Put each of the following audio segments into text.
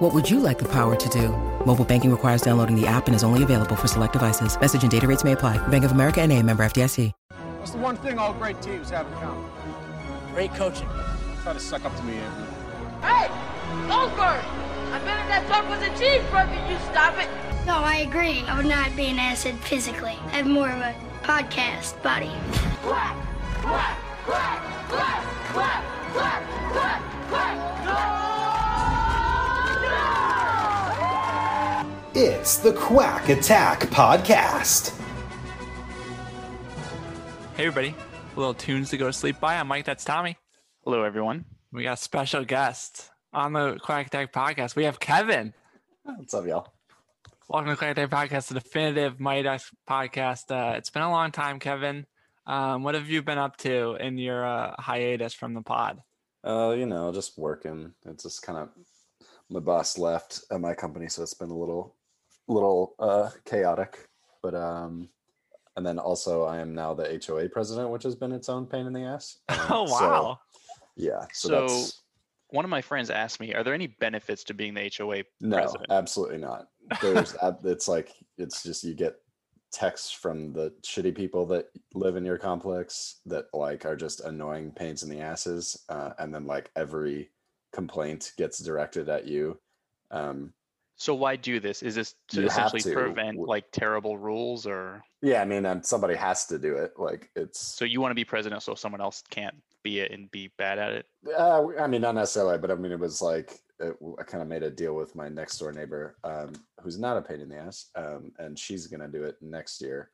What would you like the power to do? Mobile banking requires downloading the app and is only available for select devices. Message and data rates may apply. Bank of America and a member FDIC. What's the one thing all great teams have in common? Great coaching. Try to suck up to me, Anthony. Hey! Goldberg! I bet if that talk was a cheeseburger, you stop it! No, I agree. I would not be an acid physically. I have more of a podcast body. Quack! Quack! Quack! Quack! Quack! Quack! Quack! Quack! No! No! It's the Quack Attack Podcast. Hey everybody, A little tunes to go to sleep by. I'm Mike. That's Tommy. Hello, everyone. We got a special guest on the Quack Attack podcast. We have Kevin. What's up, y'all? Welcome to Quack Attack podcast, the definitive Mighty Ducks podcast. Uh, it's been a long time, Kevin. Um, what have you been up to in your uh, hiatus from the pod? Uh, you know, just working. It's just kind of my boss left at my company, so it's been a little, little uh, chaotic. But um, and then also I am now the HOA president, which has been its own pain in the ass. Um, oh so, wow! yeah. So, So, that's one of my friends asked me, "Are there any benefits to being the HOA no, president?" absolutely not. There's it's like it's just you get texts from the shitty people that live in your complex that like are just annoying pains in the asses, uh, and then like every complaint gets directed at you. Um, So why do this? Is this to You essentially to. prevent like terrible rules, or yeah, I mean, and somebody has to do it. Like it's so you want to be president so someone else can't be it and be bad at it? Uh, I mean, not necessarily, but I mean, it was like it, I kind of made a deal with my next door neighbor, um, who's not a pain in the ass, um, and she's gonna do it next year.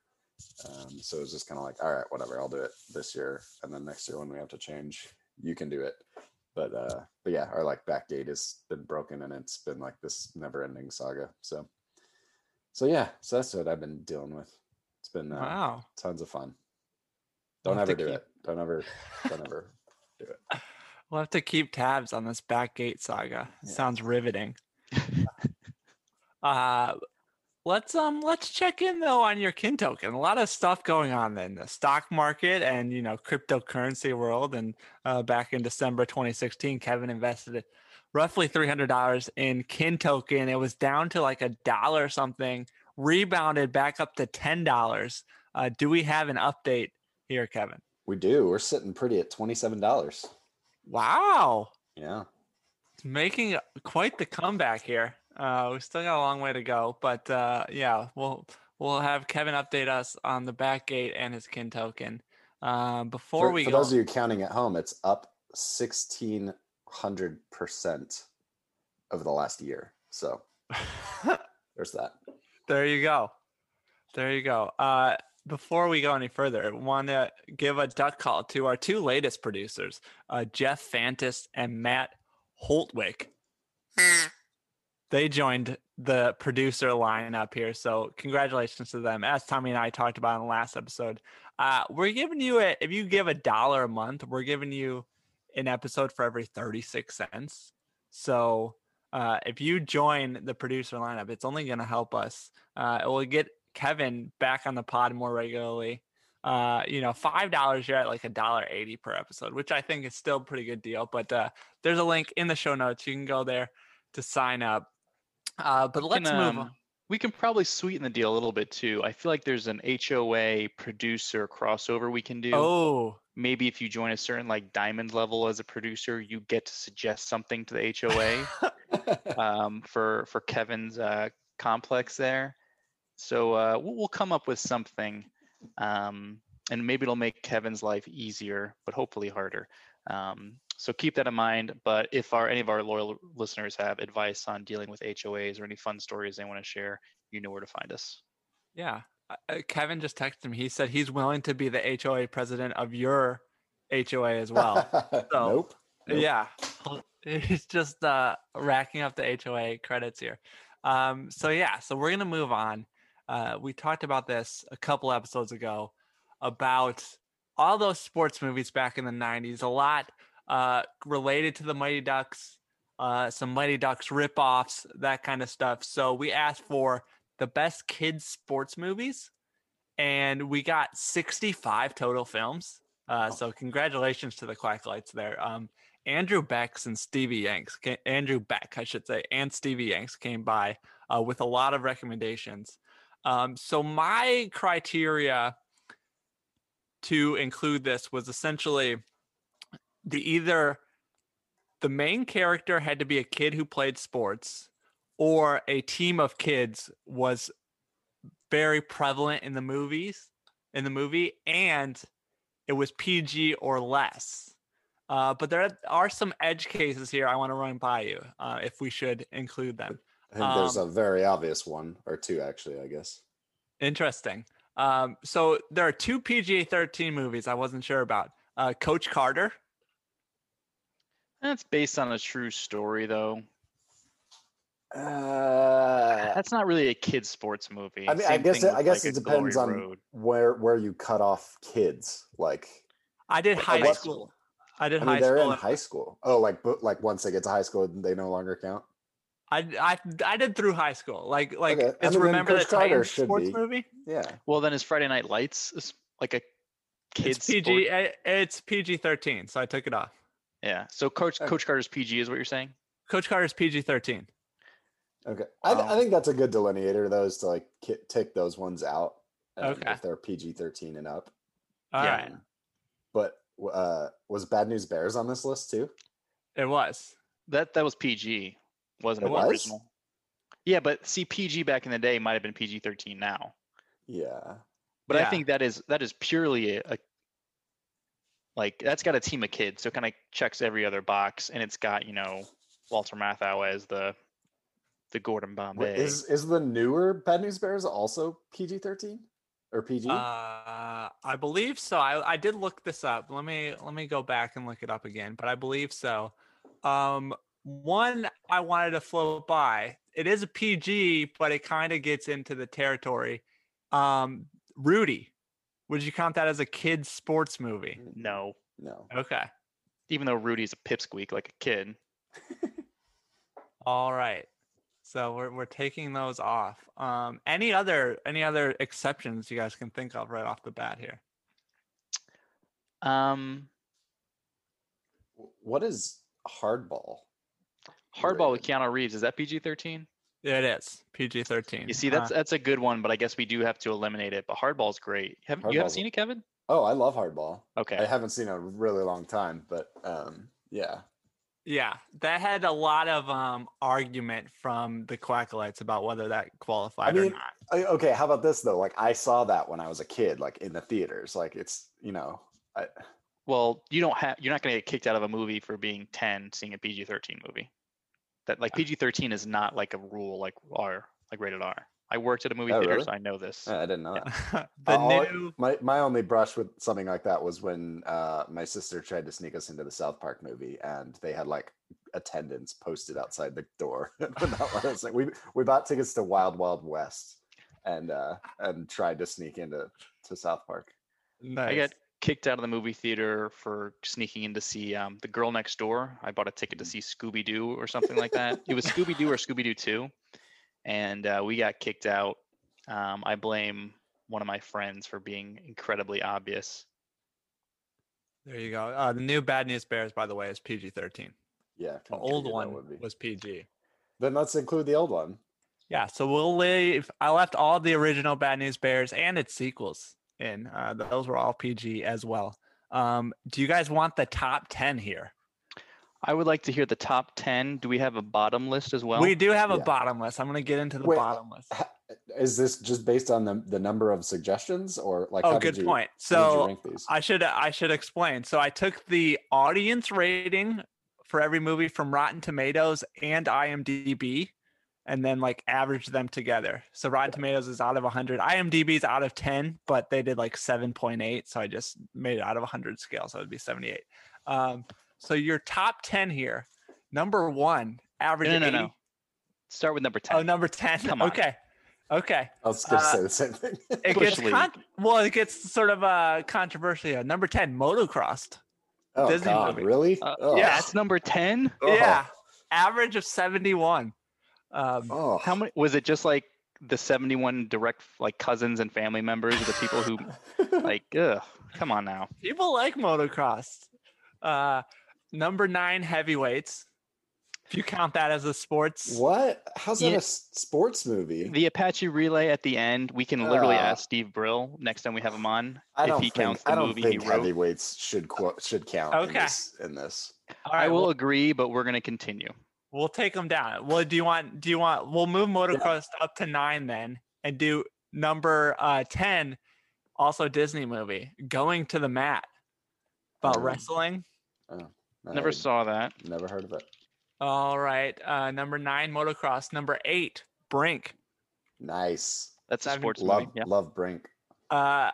Um, so it was just kind of like, all right, whatever, I'll do it this year, and then next year when we have to change, you can do it. But uh, but yeah, our like back gate has been broken, and it's been like this never-ending saga. So so yeah, so that's what I've been dealing with. It's been uh, Wow. tons of fun. Don't ever do keep- it. Don't ever, don't ever do it. We'll have to keep tabs on this back gate saga. Yeah. Sounds riveting. uh let's um let's check in though on your kin token. A lot of stuff going on in the stock market and you know cryptocurrency world. And uh, back in December 2016, Kevin invested roughly $300 in kin token. It was down to like a dollar something, rebounded back up to $10. Uh, do we have an update here, Kevin? We do. We're sitting pretty at twenty-seven dollars. Wow. Yeah. making quite the comeback here. Uh, we still got a long way to go, but uh, yeah, we'll we'll have Kevin update us on the back gate and his kin token. Uh, before For, we for go, those of you counting at home, it's up sixteen hundred percent over the last year. So there's that. there you go, there you go. Uh, before we go any further, want to give a duck call to our two latest producers, uh, Jeff Fantus and Matt Holtwick. They joined the producer lineup here. So congratulations to them. As Tommy and I talked about in the last episode, uh, we're giving you a if you give a dollar a month, we're giving you an episode for every 36 cents. So uh, if you join the producer lineup, it's only going to help us. Uh, it will get Kevin back on the pod more regularly. Uh, you know, five dollars you're at like a dollar eighty per episode, which I think is still a pretty good deal. But uh, there's a link in the show notes. You can go there to sign up. Uh, but let's can, move um, on. We can probably sweeten the deal a little bit too. I feel like there's an HOA producer crossover we can do. Oh, Maybe if you join a certain like diamond level as a producer, you get to suggest something to the HOA. um, for for Kevin's uh, complex there. So uh, we'll, we'll come up with something, um, and maybe it'll make Kevin's life easier, but hopefully harder. Um, so keep that in mind. But if our any of our loyal listeners have advice on dealing with HOAs or any fun stories they want to share, you know where to find us. yeah. Uh, uh, Kevin just texted me. He said he's willing to be the HOA president of your HOA as well. So, nope. Nope. Yeah, he's just uh, racking up the HOA credits here. Um, so yeah, so we're gonna move on. Uh, we talked about this a couple episodes ago. about all those sports movies back in the 90s, a lot uh, related to the Mighty Ducks, uh, some Mighty Ducks ripoffs, that kind of stuff. So we asked for the best kids sports movies, and we got 65 total films. Uh, so congratulations to the Quacklights there. Um, Andrew Becks and Stevie Yanks, Andrew Beck, I should say, and Stevie Yanks came by uh, with a lot of recommendations. Um, so my criteria to include this was essentially the either the main character had to be a kid who played sports or a team of kids was very prevalent in the movies in the movie and it was PG or less. Uh, but there are some edge cases here I want to run by you uh, if we should include them. I think there's Um, a very obvious one or two, actually. I guess. Interesting. Um, so there are two PG 13 movies I wasn't sure about. Uh, Coach Carter. That's based on a true story, though. Uh, That's not really a kid sports movie. I mean, I guess it, I guess like, it depends on Road. where where you cut off kids. Like, I did high what- school. I did I mean, high they're school. in high school. Oh, like but like once they get to high school, they no longer count. I, I I did through high school. Like like Okay. I mean, remember the Coach Titans sports be. movie? Yeah. Well, then is Friday Night Lights is like a kids It's PG. sport- It's PG 13, so I took it off. Yeah. So Coach Okay. Coach Carter's PG is what you're saying? Coach Carter's PG 13. Okay. I, th- I think that's a good delineator, though, is to like ki- take those ones out. um, Okay. If they're PG thirteen and up. All Yeah. right, Um, But uh, was Bad News Bears on this list too? it was. That that was PG, wasn't It it? was? original? Yeah, but see, PG back in the day might have been PG thirteen now. Yeah. But I think that is that is purely a, a like that's got a team of kids, so it kind of checks every other box, and it's got you know Walter Matthau as the the Gordon Wait, Bombay. Is is the newer Bad News Bears also PG thirteen or PG? Uh, I believe so. I, I did look this up. Let me let me go back and look it up again. But I believe so. Um, one I wanted to float by. It is a PG, but it kind of gets into the territory. Um, Rudy, would you count that as a kids sports movie? no, no. Okay. even though Rudy's a pipsqueak like a kid. All right. So we're we're taking those off. Um, any other any other exceptions you guys can think of right off the bat here? Um, What is hardball? Hardball with Keanu Reeves is that PG thirteen? It is PG thirteen. You see, that's that's a good one, but I guess we do have to eliminate it. But Hardball's great. Haven't you haven't seen it, Kevin? Oh, I love hardball. Okay. I haven't seen it in a really long time, but um, yeah. Yeah, that had a lot of um argument from the Quackalites about whether that qualified or mean, not. I- Okay, how about this though? Like I saw that when I was a kid, like in the theaters. Like it's you know, I, Well, you don't have you're not going to get kicked out of a movie for being 10 seeing a PG-13 movie. That like PG-13 is not like a rule like R, like rated R. I worked at a movie Oh, theater, really? so I know this. I didn't know that. the All- new my my only brush with something like that was when uh, my sister tried to sneak us into the South Park movie, and they had like attendants posted outside the door. Would not let us in. we we bought tickets to Wild Wild West, and uh, and tried to sneak into to South Park. nice. I got kicked out of the movie theater for sneaking in to see um, The Girl Next Door. I bought a ticket to see Scooby Doo or something like that. It was Scooby Doo or Scooby Doo 2. And uh, we got kicked out. Um, I blame one of my friends for being incredibly obvious. there you go. Uh, the new Bad News Bears, by the way, is PG thirteen. Yeah, The old one would be. was PG. Then let's include the old one. Yeah, so we'll leave. I left all the original Bad News Bears and its sequels in. Uh, those were all PG as well. Um, do you guys want the top ten here? I would like to hear the top 10. Do we have a bottom list as well? we do have a yeah. bottom list. I'm going to get into the Wait, bottom list. Is this just based on the the number of suggestions, or like? Oh, how did good you- point. how did you So? I should I should explain. So I took the audience rating for every movie from Rotten Tomatoes and IMDb and then like average them together. So Rotten Tomatoes is out of 100, IMDb is out of 10, but they did like 7.8, so I just made it out of 100 scale, so it would be 78. Um, so your top 10 here. Number 1, average no, no, 80 no. Start with number 10. Oh, number 10. Come on. Okay. Okay. I was gonna Uh, say the same thing. It gets con- well, it gets sort of uh controversial. Number 10, Motocrossed. oh Disney God, movie. really? Uh, oh. yeah. That's number 10. Oh. Yeah. Average of 71. Um Oh. How many was it just like the 71 direct like cousins and family members of the people who like ugh, come on now. people like motocross. Uh number 9 heavyweights. If you count that as a sports. What? How's that Yeah. a s- sports movie? The Apache relay at the end, we can literally Ah. ask Steve Brill next time we have him on I if don't he think, counts the I don't movie he think wrote. heavyweights should quote should count in Okay. this. In this. All I will we'll, agree, but we're gonna continue. We'll take them down. Well, do you want do you want we'll move motocross up to 9 then and do number uh 10 also Disney movie, Going to the Mat. About Um, wrestling. Never I saw that. Never heard of it. All right. Uh, number nine, motocross. Number eight, Brink. Nice. That's a sports Love movie. Yeah. love Brink. Uh,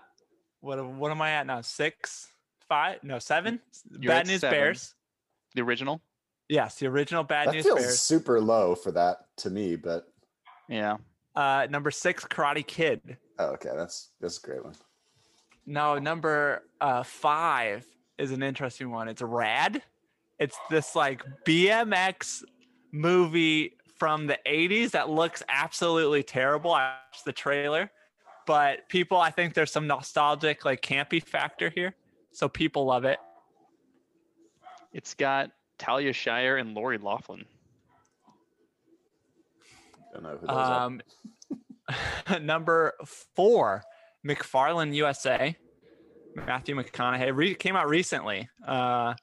what what am I at now? Six, five, no seven. You're Bad News seven. Bears. The original. Yes, the original Bad That News feels Bears. super low for that to me, but Yeah. Uh, number six, Karate Kid. oh, okay, that's that's a great one. No, number uh five is an interesting one. It's Rad. It's this like BMX movie from the 80s that looks absolutely terrible. I watched the trailer, but people, I think there's some nostalgic, like campy factor here. So people love it. It's got Talia Shire and Lori Loughlin. Don't know who those are. Um, number four, McFarland USA. Matthew McConaughey re- came out recently. Uh,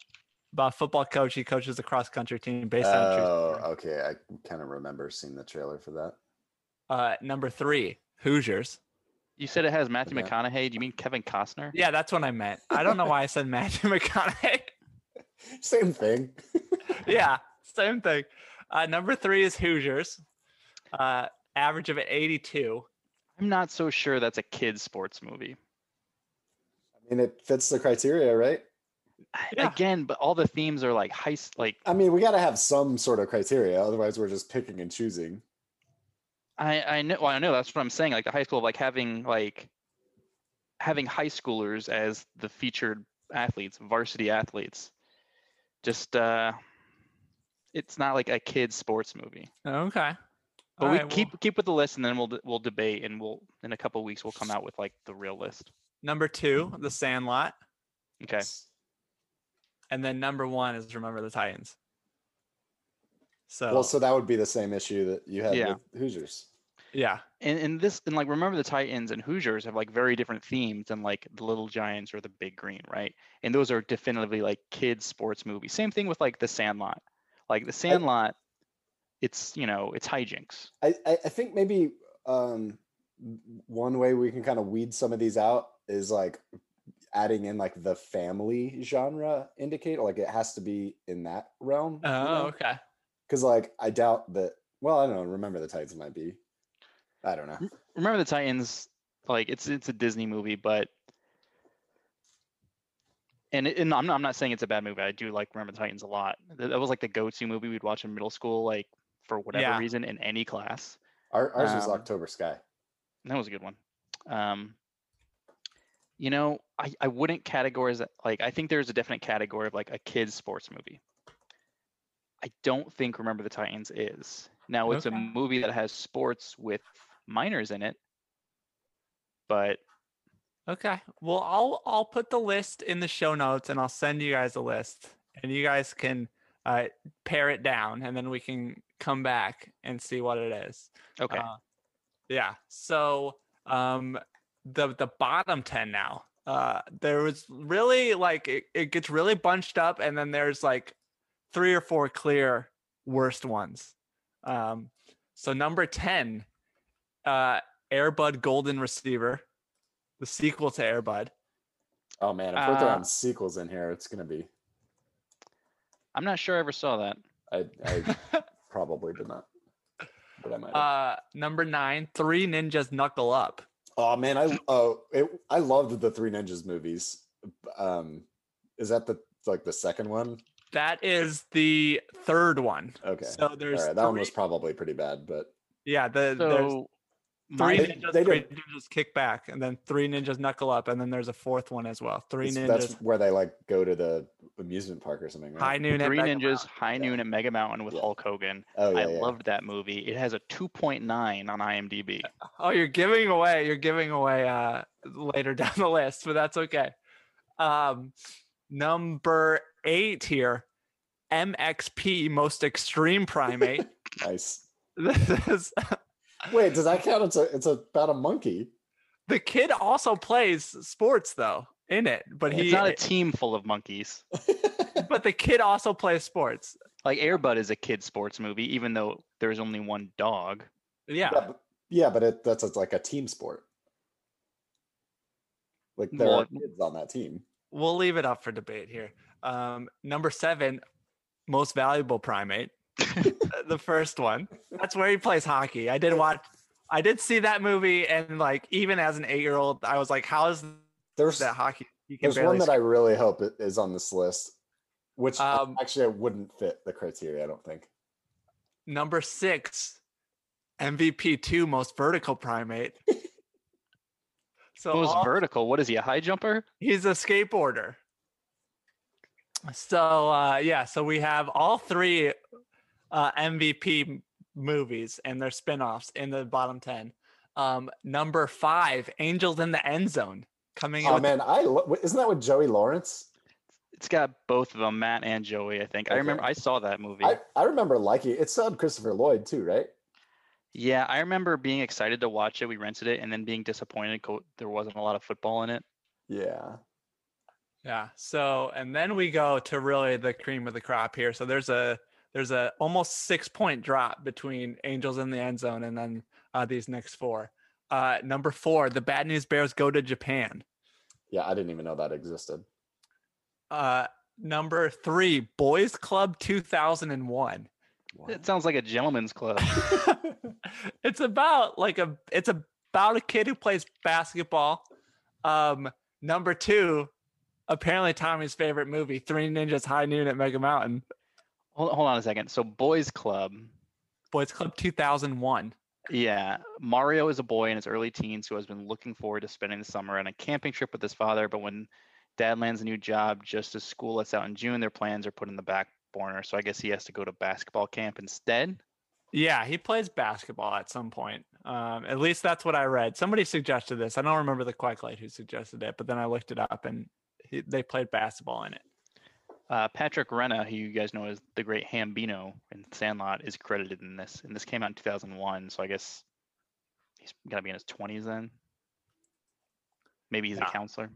about a football coach. He coaches the cross country team based on a Oh, okay. I kind of remember seeing the trailer for that. Uh, number three, Hoosiers. You said it has Matthew Okay. McConaughey. Do you mean Kevin Costner? Yeah, that's what I meant. I don't know why I said Matthew McConaughey. Same thing. yeah, same thing. Uh, number three is Hoosiers. Uh, average of an 82. I'm not so sure that's a kids sports movie. I mean, it fits the criteria, right? Yeah. Again, but all the themes are like high, s- like I mean, we got to have some sort of criteria, otherwise we're just picking and choosing. I I know well, I know that's what I'm saying. Like the high school, like having like having high schoolers as the featured athletes, varsity athletes. Just uh it's not like a kids sports movie. Okay. But All we right, keep well, keep with the list and then we'll we'll debate and we'll in a couple weeks we'll come out with like the real list. number two, The Sandlot. Okay. And then number one is Remember the Titans. So, Well, so that would be the same issue that you had Yeah. with Hoosiers. yeah. And and this and like remember the Titans and Hoosiers have like very different themes than like the Little Giants or the Big Green, right? And those are definitively like kids sports movies. Same thing with like the Sandlot. Like the Sandlot, it's you know it's hijinks. I, I, I think maybe um, one way we can kind of weed some of these out is like adding in like the family genre indicator. Like it has to be in that realm. Oh, okay. Because like I doubt that. Well, I don't know. Remember the Titans might be. I don't know. Remember the Titans, like it's it's a Disney movie, but and, it, and I'm not I'm not saying it's a bad movie. I do like Remember the Titans a lot. That that was like the go-to movie we'd watch in middle school, like for whatever Yeah. reason in any class. Our, ours was Um, October Sky. That was a good one. Um, you know, I, I wouldn't categorize it like I think there's a definite category of like a kids sports movie. I don't think Remember the Titans is. Now it's a movie that has sports with minors in it, but Okay. Well, I'll I'll put the list in the show notes and I'll send you guys a list and you guys can uh, pare it down and then we can come back and see what it is. okay. Uh, yeah. So um the the bottom 10 now. Uh there was really like it, it gets really bunched up and then there's like three or four clear worst ones. Um so number 10 uh Airbud Golden Receiver, the sequel to Airbud. Oh man, if we're uh, throwing sequels in here, it's gonna be. I'm not sure I ever saw that. I, I probably did not, but I might. have. Uh number 9 Three Ninjas Knuckle Up. Oh man, I oh it, I loved the Three Ninjas movies. Um, is that the like the second one? That is the third one. Okay, So there's right, that one was probably pretty bad, but yeah, the there's So Three They- ninjas, they three ninjas kick back, and then three ninjas knuckle up, and then there's a fourth one as well. Three It's- ninjas, That's where they like go to the amusement park or something, right? high noon, Three Mega Ninjas, Mountain. High Noon, at Mega Mountain with Yeah. Hulk Hogan. Oh yeah, I yeah. loved that movie. It has a 2.9 on IMDb. Oh, you're giving away. You're giving away uh later down the list, but that's okay. Um, number eight here, MXP, most extreme primate. Nice. this is Wait, does that count? It's a it's about a monkey. the kid also plays sports though in it, but he It's not a team full of monkeys. but the kid also plays sports. Like Airbud is a kid sports movie, even though there's only one dog. Yeah. Yeah, but, yeah, but it, that's it's like a team sport. Like there Well, are kids on that team. we'll leave it up for debate here. Um, number seven, most valuable primate, the first one. That's where he plays hockey. I did watch, I did see that movie, and like even as an eight-year-old, I was like, "How is There's that hockey?" You can there's one that score." I really hope it is on this list, which Um, actually I wouldn't fit the criteria. I don't think. Number six, MVP two, most vertical primate. so Most all- vertical. What is he? A high jumper? He's a skateboarder. So uh, yeah, so we have all three uh, MVP movies and their spin-offs in the bottom ten. Um, number five, Angels in the End Zone, coming in. Oh with- man, I lo- isn't that with Joey Lawrence? It's got both of them, Matt and Joey. I think. I remember. I saw that movie. I, I remember liking it. It still had Christopher Lloyd too, right? Yeah, I remember being excited to watch it. We rented it, and then being disappointed co- there wasn't a lot of football in it. Yeah. Yeah. So and then we go to really the cream of the crop here. So there's a there's a almost six point drop between Angels in the End Zone and then uh, these next four. Uh, number four, the Bad News Bears go to Japan. Yeah, I didn't even know that existed. Uh, number three, Boys Club 2001. It sounds like a gentleman's club. it's about like a it's about a kid who plays basketball. Um, number two, apparently Tommy's favorite movie, Three Ninjas High Noon at Mega Mountain. Hold, hold on a second. So, Boys Club. Boys Club 2001. Yeah, Mario is a boy in his early teens who has been looking forward to spending the summer on a camping trip with his father. But when dad lands a new job just as school lets out in June, their plans are put in the back burner. So I guess he has to go to basketball camp instead. Yeah, he plays basketball at some point. Um, at least that's what I read. Somebody suggested this. I don't remember the Quacklight who suggested it, but then I looked it up and he, they played basketball in it. Uh, Patrick Renna, who you guys know as the great Hambino in Sandlot, is credited in this. And this came out in 2001. So I guess he's to be in his 20s then. Maybe he's Yeah. a counselor.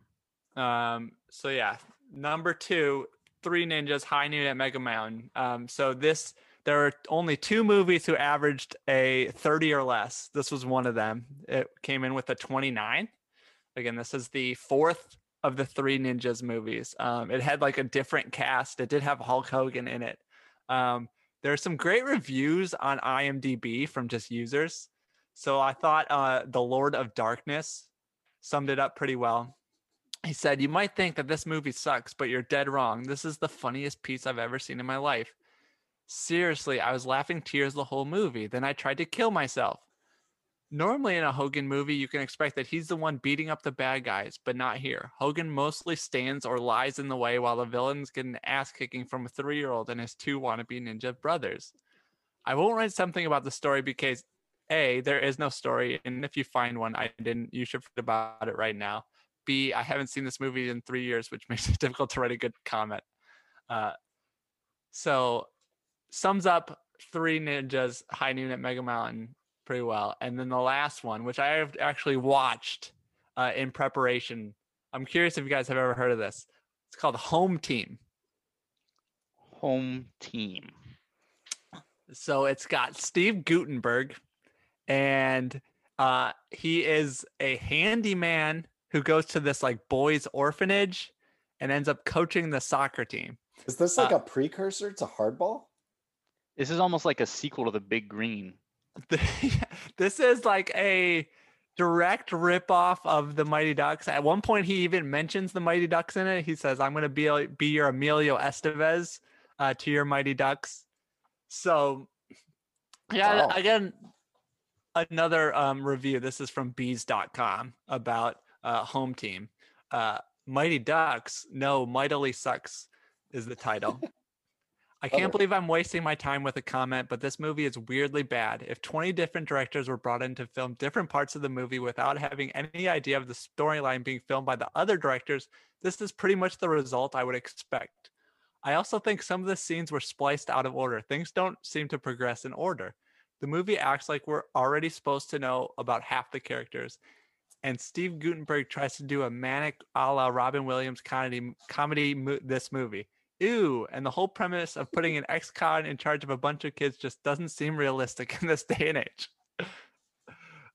Um, so yeah, number two, Three Ninjas, High Noon at Mega Mountain. Um, so this there are only two movies who averaged a 30 or less. This was one of them. It came in with a 29. Again, this is the fourth of the Three Ninjas movies. Um, it had like a different cast. It did have Hulk Hogan in it. Um, there are some great reviews on IMDb from just users. So I thought uh, The Lord of Darkness summed it up pretty well. He said, You might think that this movie sucks, but you're dead wrong. This is the funniest piece I've ever seen in my life. Seriously, I was laughing tears the whole movie. Then I tried to kill myself. Normally, in a Hogan movie, you can expect that he's the one beating up the bad guys, but not here. Hogan mostly stands or lies in the way while the villains get an ass kicking from a three year old and his two wannabe ninja brothers. I won't write something about the story because A, there is no story, and if you find one, I didn't, you should forget about it right now. B, I haven't seen this movie in three years, which makes it difficult to write a good comment. Uh, so, sums up Three Ninjas High Noon at Mega Mountain pretty well. And then the last one, which I have actually watched uh, in preparation. I'm curious if you guys have ever heard of this. It's called Home Team. Home team. So it's got Steve Guttenberg, and uh, he is a handyman who goes to this like boys' orphanage and ends up coaching the soccer team. Is this like Uh, a precursor to Hardball? This is almost like a sequel to The Big Green. this is like a direct ripoff of the Mighty Ducks. At one point, he even mentions the Mighty Ducks in it. He says, "I'm going to be be your Emilio Estevez uh, to your Mighty Ducks." So, yeah, Wow. again, another um, review. This is from bees.com about uh, home team. Uh, Mighty Ducks, no, mightily sucks is the title. I can't believe I'm wasting my time with a comment, but this movie is weirdly bad. If 20 different directors were brought in to film different parts of the movie without having any idea of the storyline being filmed by the other directors, this is pretty much the result I would expect. I also think some of the scenes were spliced out of order. Things don't seem to progress in order. The movie acts like we're already supposed to know about half the characters, and Steve Guttenberg tries to do a manic a la Robin Williams comedy comedy mo- this movie. Ew, and the whole premise of putting an ex-con in charge of a bunch of kids just doesn't seem realistic in this day and age.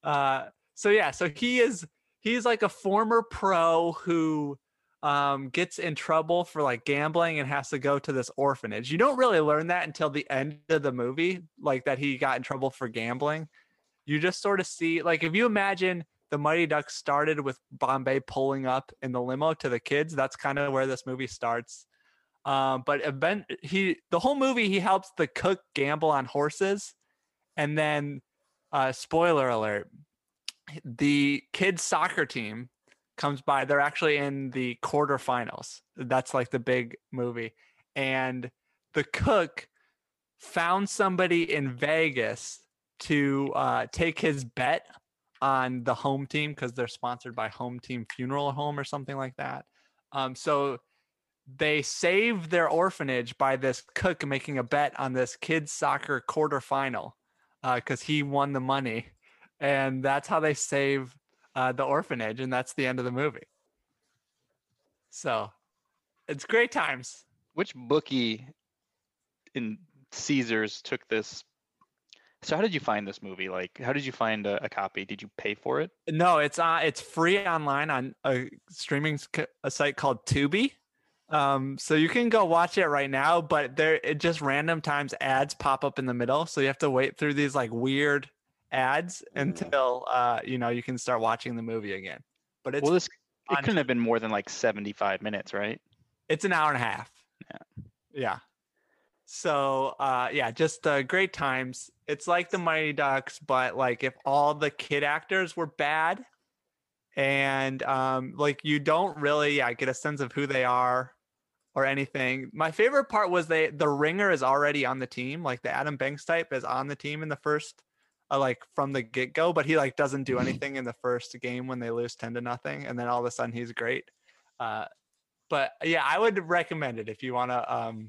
Uh, so yeah, so he is he's like a former pro who um, gets in trouble for like gambling and has to go to this orphanage. You don't really learn that until the end of the movie, like that he got in trouble for gambling. You just sort of see, like, if you imagine the Mighty Ducks started with Bombay pulling up in the limo to the kids, that's kind of where this movie starts. Um, but event he the whole movie he helps the cook gamble on horses, and then uh, spoiler alert, the kids soccer team comes by. They're actually in the quarterfinals. That's like the big movie. And the cook found somebody in Vegas to uh, take his bet on the home team because they're sponsored by Home Team Funeral Home or something like that. Um, so they save their orphanage by this cook making a bet on this kids soccer quarterfinal because he won the money, and that's how they save uh, the orphanage, and that's the end of the movie. So it's great times. Which bookie in Caesars took this? So how did you find this movie? Like, how did you find a, a copy? Did you pay for it? No, it's uh, it's free online on a streaming a site called Tubi. Um, so you can go watch it right now, but there it just random times ads pop up in the middle, so you have to wait through these like weird ads until uh you know you can start watching the movie again. But it's well, this it couldn't have been more than like seventy-five minutes, right? it's an hour and a half. Yeah. Yeah. So uh yeah, just uh, great times. It's like the Mighty Ducks, but like if all the kid actors were bad and um like you don't really yeah get a sense of who they are or anything. My favorite part was they the ringer is already on the team, like the Adam Banks type is on the team in the first uh, like from the get go, but he like doesn't do anything in the first game when they lose 10 to nothing and then all of a sudden he's great. Uh but yeah, I would recommend it if you want to um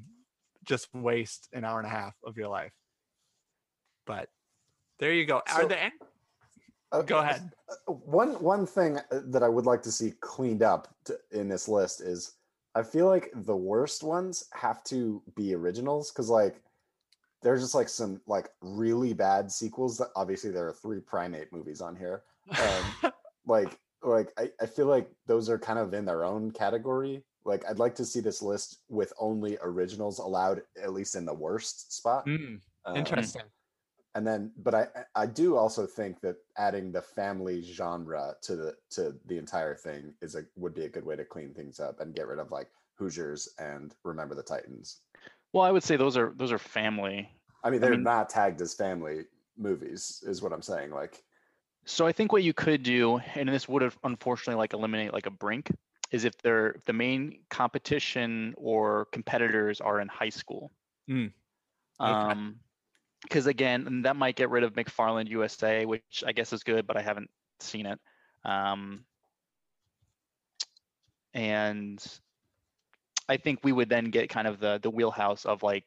just waste an hour and a half of your life. But there you go. Are So- there any- Uh, Go ahead. uh, One one thing uh, that I would like to see cleaned up to, in this list is I feel like the worst ones have to be originals because like there's just like some like really bad sequels. That obviously there are three primate movies on here. Um, like like I, I feel like those are kind of in their own category. Like I'd like to see this list with only originals allowed at least in the worst spot. Mm, Um, interesting. And then but i i do also think that adding the family genre to the to the entire thing is a would be a good way to clean things up and get rid of like hoosiers and remember the titans Well, I would say those are those are family. i mean they're mean- not tagged as family movies is what i'm saying like So I think what you could do, and this would have unfortunately like eliminate like a brink, is if they're if the main competition or competitors are in high school. Mm, okay. Um, because again, and that might get rid of McFarland USA, which I guess is good, but I haven't seen it. Um, and I think we would then get kind of the the wheelhouse of like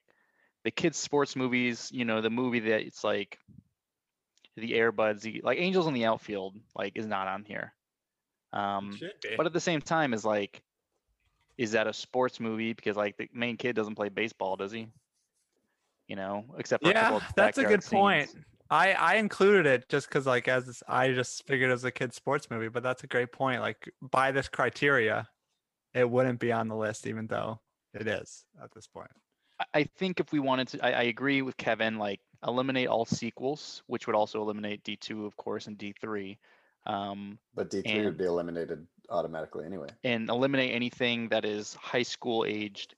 the kids sports movies. You know, the movie that it's like the Airbuds, the, like Angels in the Outfield, like is not on here. Um, but at the same time, is like, is that a sports movie? Because like the main kid doesn't play baseball, does he? You know, except for a couple yeah, that's a backyard good point. I I included it just because like as I just figured it was a kid sports movie, but that's a great point. Like by this criteria, it wouldn't be on the list, even though it is at this point. I- I think if we wanted to, I, I agree with Kevin. Like eliminate all sequels, which would also eliminate D two, of course, and D three, um, but d3 would be eliminated automatically anyway and eliminate anything that is high school aged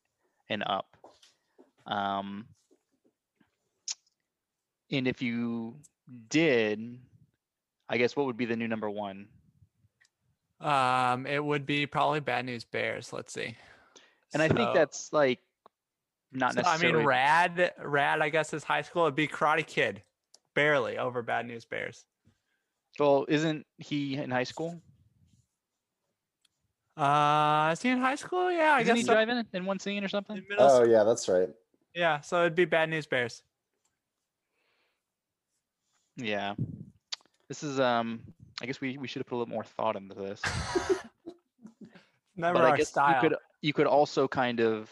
and up. Um, and if you did, I guess what would be the new number one? Um, it would be probably Bad News Bears. Let's see. And I think that's like not so, I mean, Rad, Rad. I guess is high school. It'd be Karate Kid, barely over Bad News Bears. Well, isn't he in high school? Uh, is he in high school? Yeah, I Isn't guess he so. driving in one scene or something? Oh school. yeah, that's right. Yeah, so it'd be Bad News Bears. Yeah. This is um. I guess we we should have put a little more thought into this. Never but our I guess style. you could you could also kind of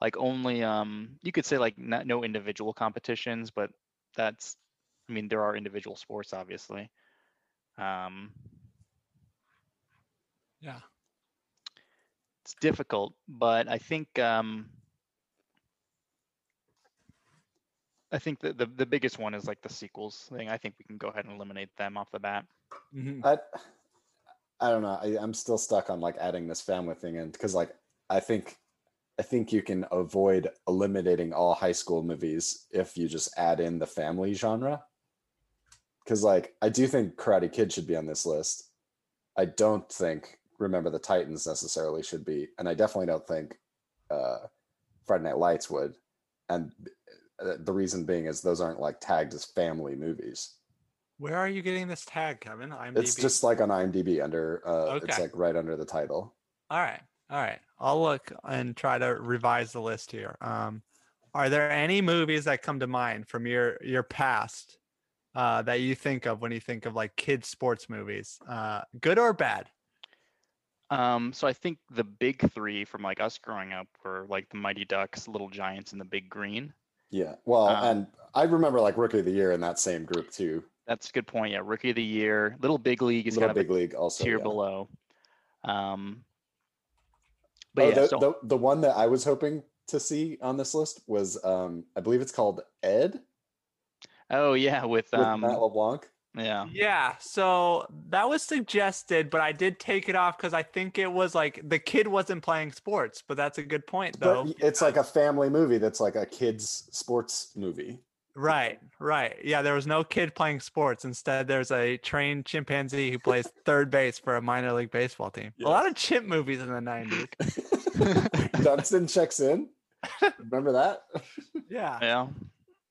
like only um you could say like not, no individual competitions, but that's I mean there are individual sports obviously. Um, Yeah. it's difficult, but I think um, I think the, the the biggest one is like the sequels thing. I think we can go ahead and eliminate them off the bat. Mhm. I I don't know. I, I'm still stuck on like adding this family thing in because like I think I think you can avoid eliminating all high school movies if you just add in the family genre. Because like I do think Karate Kid should be on this list. I don't think Remember the Titans necessarily should be, and I definitely don't think uh, Friday Night Lights would. And the reason being is those aren't like tagged as family movies. Where are you getting this tag, Kevin? IMDb. It's just like on IMDb under uh it's like right under the title. All right. All right. I'll look and try to revise the list here. Um, are there any movies that come to mind from your your past uh, that you think of when you think of like kids sports movies, uh, good or bad? Um, so I think the big three from like us growing up were like the Mighty Ducks, Little Giants, and the Big Green. Yeah. Well, Um, and I remember like rookie of the year in that same group too. That's a good point. Yeah, Rookie of the Year, Little Big League is Little kind of Big League also. a tier yeah. below. Um, but Oh, yeah, the, so the the one that I was hoping to see on this list was um I believe it's called Ed oh yeah, with with um, Matt LeBlanc. Yeah, Yeah. So that was suggested, but I did take it off because I think it was like the kid wasn't playing sports. But that's a good point, though. But it's like a family movie that's like a kids sports movie. Right, right. Yeah, there was no kid playing sports. Instead, there's a trained chimpanzee who plays third base for a minor league baseball team. A lot of chimp movies in the 90s. Dunston checks in. Remember that? Yeah, yeah.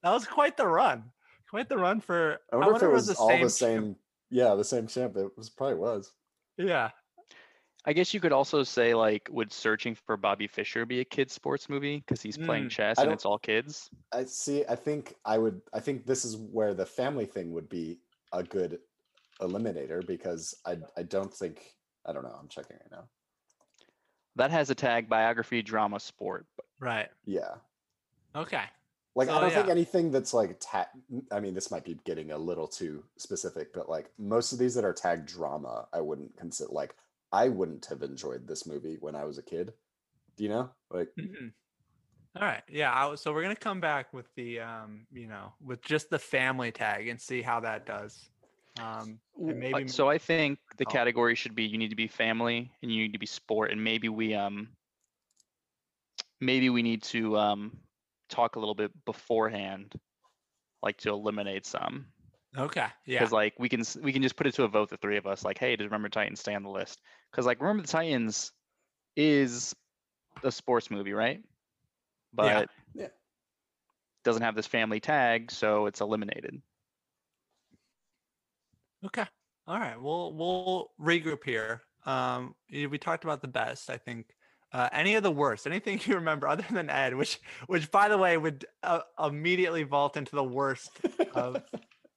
that was quite the run. Quite the run for. I wonder if it was the all the chimp. same. Yeah, the same champ. It was probably was. Yeah. I guess you could also say like, would Searching for Bobby Fischer be a kids sports movie because he's playing Mm, chess and it's all kids? I see. I think I would. I think this is where the family thing would be a good eliminator because I. I don't think. I don't know. I'm checking right now. That has a tag biography, drama, sport. But Right. Yeah. Okay. Like I don't think anything that's like ta- I mean, this might be getting a little too specific, but like most of these that are tagged drama, I wouldn't consider. Like I wouldn't have enjoyed this movie when I was a kid. Do you know? Like Mhm. All right. Yeah. I, was- so we're gonna come back with the, um, you know, with just the family tag and see how that does. Um, W- and uh, maybe so I think the Oh. category should be you need to be family and you need to be sport and maybe we um maybe we need to um talk a little bit beforehand like to eliminate some Okay. Yeah. because like we can we can just put it to a vote the three of us like hey does remember the titans stay on the list because like remember the titans is a sports movie right but Yeah. doesn't have this family tag so it's eliminated Okay. All right. We'll we'll regroup here. Um, we talked about the best. I think. Uh, any of the worst? Anything you remember other than Ed, which which by the way would uh, immediately vault into the worst of,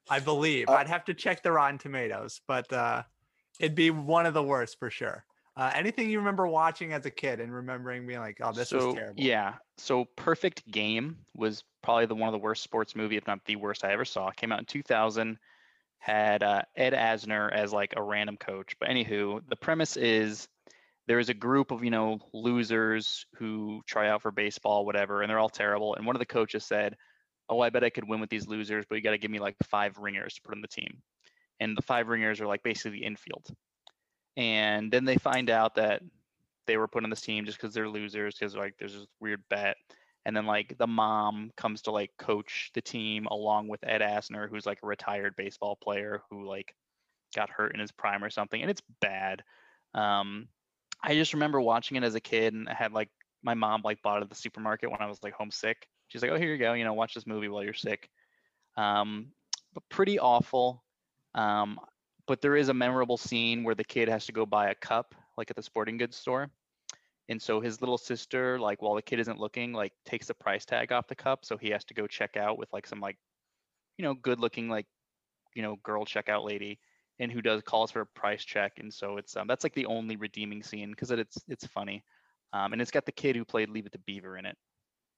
I believe. Uh, I'd have to check the Rotten Tomatoes, but uh, it'd be one of the worst for sure. Uh, anything you remember watching as a kid and remembering being like, "Oh, this so, was terrible." Yeah. So Perfect Game was probably the one of the worst sports movie, if not the worst I ever saw. Came out in 2000. Had uh, Ed Asner as like a random coach. But anywho, the premise is there is a group of you know losers who try out for baseball, whatever, and they're all terrible. And one of the coaches said, "Oh, I bet I could win with these losers, but you got to give me like five ringers to put on the team." And the five ringers are like basically the infield. And then they find out that they were put on this team just because they're losers because like there's this weird bet and then like the mom comes to like coach the team along with Ed Asner, who's like a retired baseball player who like got hurt in his prime or something, and it's bad. Um, I just remember watching it as a kid, and I had like my mom like bought it at the supermarket when I was like homesick. She's like, "Oh, here you go. You know, watch this movie while you're sick." Um, but pretty awful. Um, but there is a memorable scene where the kid has to go buy a cup, like at the sporting goods store. And so his little sister, like while the kid isn't looking, like takes the price tag off the cup. So he has to go check out with like some like, you know, good looking like, you know, girl checkout lady and who does calls for a price check. And so it's um that's like the only redeeming scene because it, it's it's funny. Um, and it's got the kid who played Leave It to Beaver in it.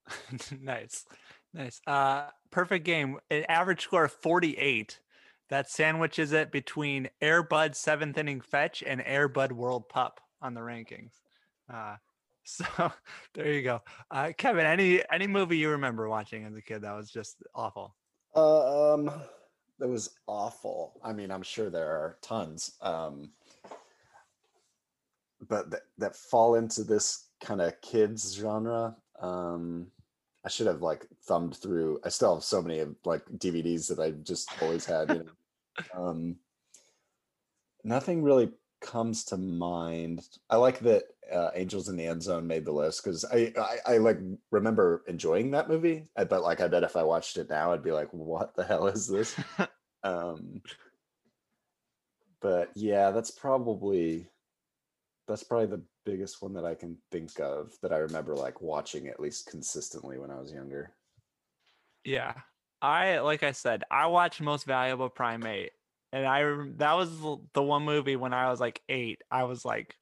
nice, nice. Uh, perfect game. An average score of 48. That sandwiches it between Airbud seventh inning fetch and Airbud World Pup on the rankings. Uh, so there you go. Uh, Kevin, any any movie you remember watching as a kid that was just awful? Uh, um, that was awful. I mean, I'm sure there are tons. Um, but that, that fall into this kind of kids genre. Um, I should have like thumbed through. I still have so many of like DVDs that I just always had. You know, um, nothing really comes to mind. I like that uh, Angels in the End Zone made the list because I, I, I like remember enjoying that movie. I, but like I bet if I watched it now, I'd be like, "What the hell is this?" um, but yeah, that's probably that's probably the biggest one that I can think of that I remember like watching at least consistently when I was younger. Yeah. I like I said, I watched Most Valuable Primate and I that was the one movie when I was like 8. I was like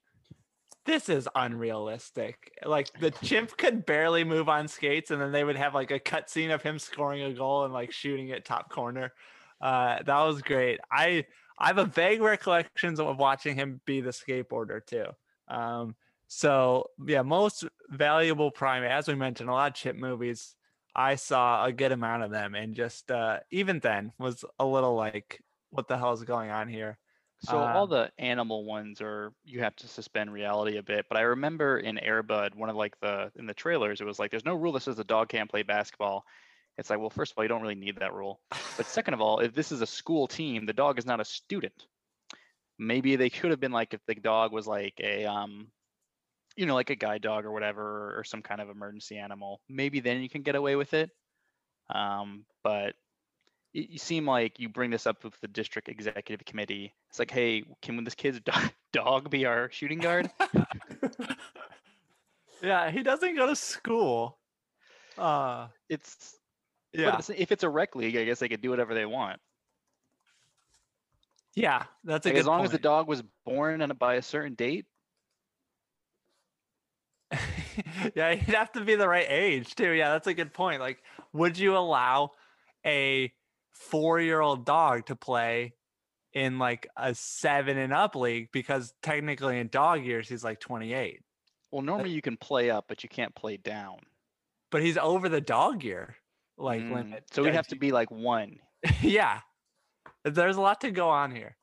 this is unrealistic. Like the chimp could barely move on skates, and then they would have like a cutscene of him scoring a goal and like shooting it top corner. Uh, that was great. I I have a vague recollections of watching him be the skateboarder too. Um, so yeah, most valuable primate, as we mentioned, a lot of chip movies. I saw a good amount of them, and just uh, even then was a little like, what the hell is going on here? So all Uh, the animal ones are you have to suspend reality a bit. But I remember in Airbud, one of like the in the trailers, it was like there's no rule that says the dog can't play basketball. It's like, well, first of all, you don't really need that rule. But second of all, if this is a school team, the dog is not a student. Maybe they could have been like if the dog was like a um you know, like a guide dog or whatever, or some kind of emergency animal. Maybe then you can get away with it. Um, but you, you seem like you bring this up with the district executive committee. It's like, hey, can this kid's dog be our shooting guard? yeah, he doesn't go to school. Uh, it's yeah, if it's a rec league, I guess they could do whatever they want. yeah, that's a Like, good as long as the dog was born on a, by a certain date. yeah, you'd have to be the right age too. Yeah, that's a good point. Like, would you allow a four-year-old dog to play in like a seven and up league? Because technically, in dog years, he's like 28, Well, normally you can play up, but you can't play down. but he's over the dog year like Mm, limit. So we'd have to be like one. yeah there's a lot to go on here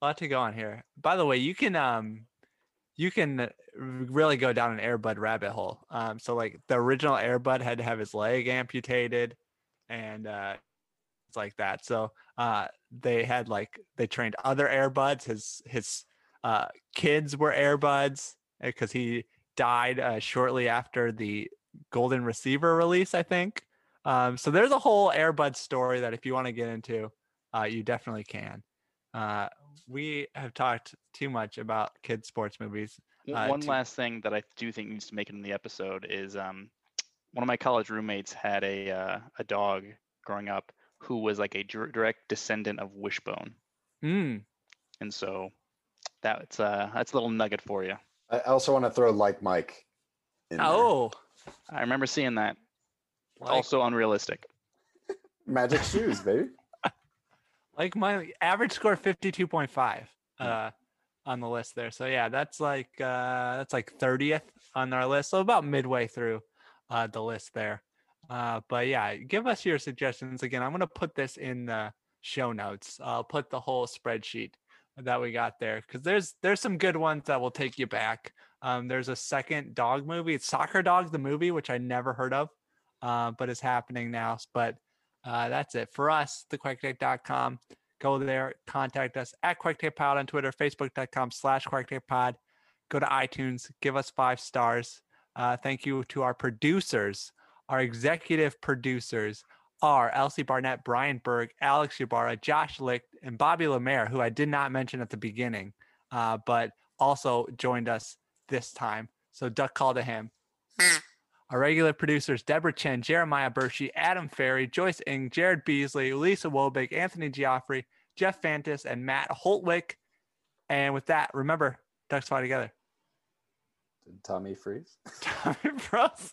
a lot to go on here by the way you can um you can really go down an airbud rabbit hole um so like the original airbud had to have his leg amputated and uh like that so uh they had like they trained other airbuds his his uh kids were airbuds because he died uh, shortly after the golden receiver release i think um, so there's a whole Airbud story that if you want to get into, uh, you definitely can. Uh, we have talked too much about kids sports movies. Uh, one to- last thing that I do think needs to make it in the episode is um, one of my college roommates had a uh, a dog growing up who was like a direct descendant of Wishbone, Mm, and so that's uh that's a little nugget for you. I I also want to throw like Mike. In there. oh, I remember seeing that. like, also unrealistic. magic shoes, baby. like my average score 52.5 uh, on the list there. So yeah, that's like uh, that's like 30th on our list. So about midway through uh, the list there. Uh, but yeah, give us your suggestions again. I'm gonna put this in the show notes. I'll put the whole spreadsheet that we got there because there's there's some good ones that will take you back. Um, there's a second dog movie. It's Soccer Dog the movie, which I never heard of. uh, but is happening now. But uh, that's it for us. TheQuackTape.com. Go there, contact us at QuackTapePod on Twitter, Facebook.com slash QuackTapePod. Go to iTunes, give us five stars. Uh, thank you to our producers. Our executive producers are Elsie Barnett, Bryan Berg, Alex Ybarra, Josh Luecht, and Bobby Lemaire, who I did not mention at the beginning, uh, but also joined us this time. So duck call to him. Our regular producers, Deborah Chen, Jeremiah Bersche, Adam Ferry, Joyce Eng, Jarrod Beasley, Lisa Wobig, Anthony Gioffre, Jeff Fantus, and Matt Holtwick. And with that, remember, ducks fly together. Did Tommy freeze? Tommy Bros.